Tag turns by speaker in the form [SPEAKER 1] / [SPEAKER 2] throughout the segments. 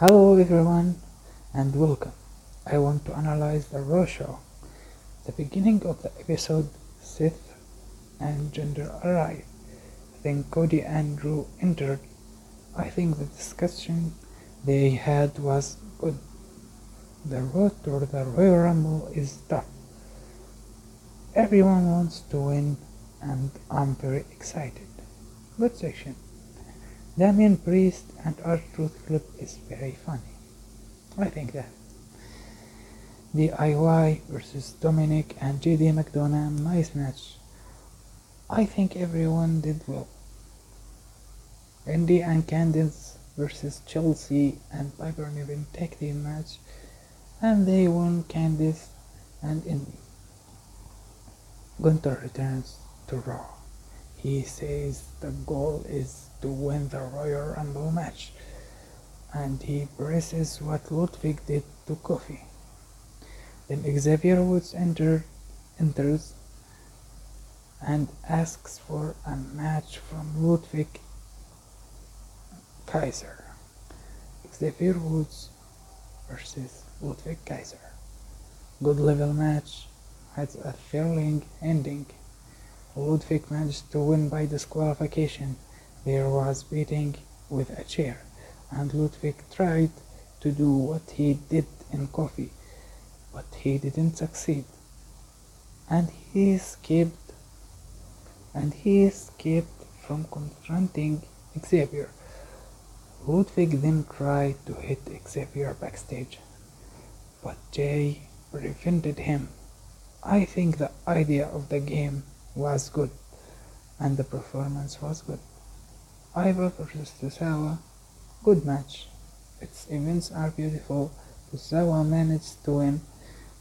[SPEAKER 1] Hello everyone and welcome. I want to analyze the Raw show. The beginning of the episode, Seth and Jinder arrive. Then Cody and Drew entered. I think the discussion they had was good. The road to the Royal Rumble is tough. Everyone wants to win and I'm very excited. Good section. Damian Priest and R-Truth clip is very funny. I think that. DIY versus Dominik and JD McDonagh, nice match. I think everyone did well. Indi and Candice versus Chelsea and Piper Niven tag team match, and they won Candice and Indi. Gunther returns to Raw. He says the goal is to win the Royal Rumble match, and he presses what Ludwig did to Kofi. Then Xavier Woods enter, enters and asks for a match from Ludwig Kaiser. Xavier Woods versus Ludwig Kaiser. Good level match has a thrilling ending. Ludwig managed to win by disqualification. There was beating with a chair, and Ludwig tried to do what he did in Kofi, but he didn't succeed. And he escaped and he escaped from confronting Xavier. Ludwig then tried to hit Xavier backstage, but Jey prevented him. I think the idea of the game was good and the performance was good. Ivar versus Tozawa, good match. Its events are beautiful. Tozawa managed to win,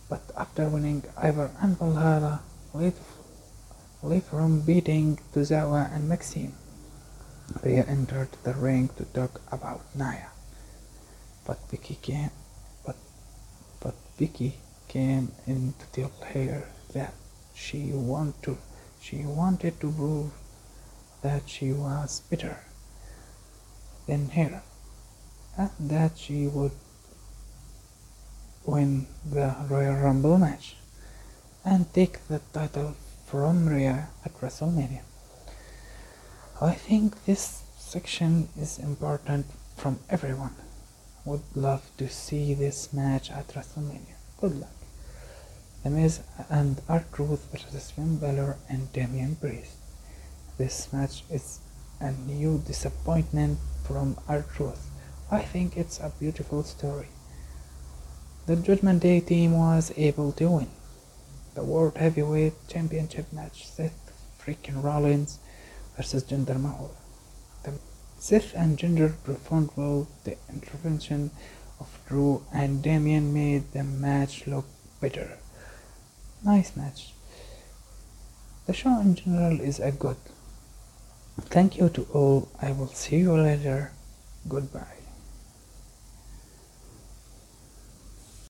[SPEAKER 1] but after winning Ivar and Valhalla, late, late from beating Tozawa and Maxxine. Rhea entered the ring to talk about Nia. But Becky came, but but Becky came in to tell her that she want to she wanted to prove that she was better than her and that she would win the Royal Rumble match and take the title from Rhea at WrestleMania. I think this section is important from everyone. Would love to see this match at WrestleMania. Good luck. And R-Truth versus Finn Balor and Damian Priest. This match is a new disappointment from R-Truth. I think it's a beautiful story. The Judgment Day team was able to win the World Heavyweight Championship match. Seth freaking Rollins versus Jinder Mahal. The Seth and Jinder performed well. The intervention of Drew and Damian made the match look better. Nice match. The show in general is a good. Thank you to all. I will see you later. Goodbye.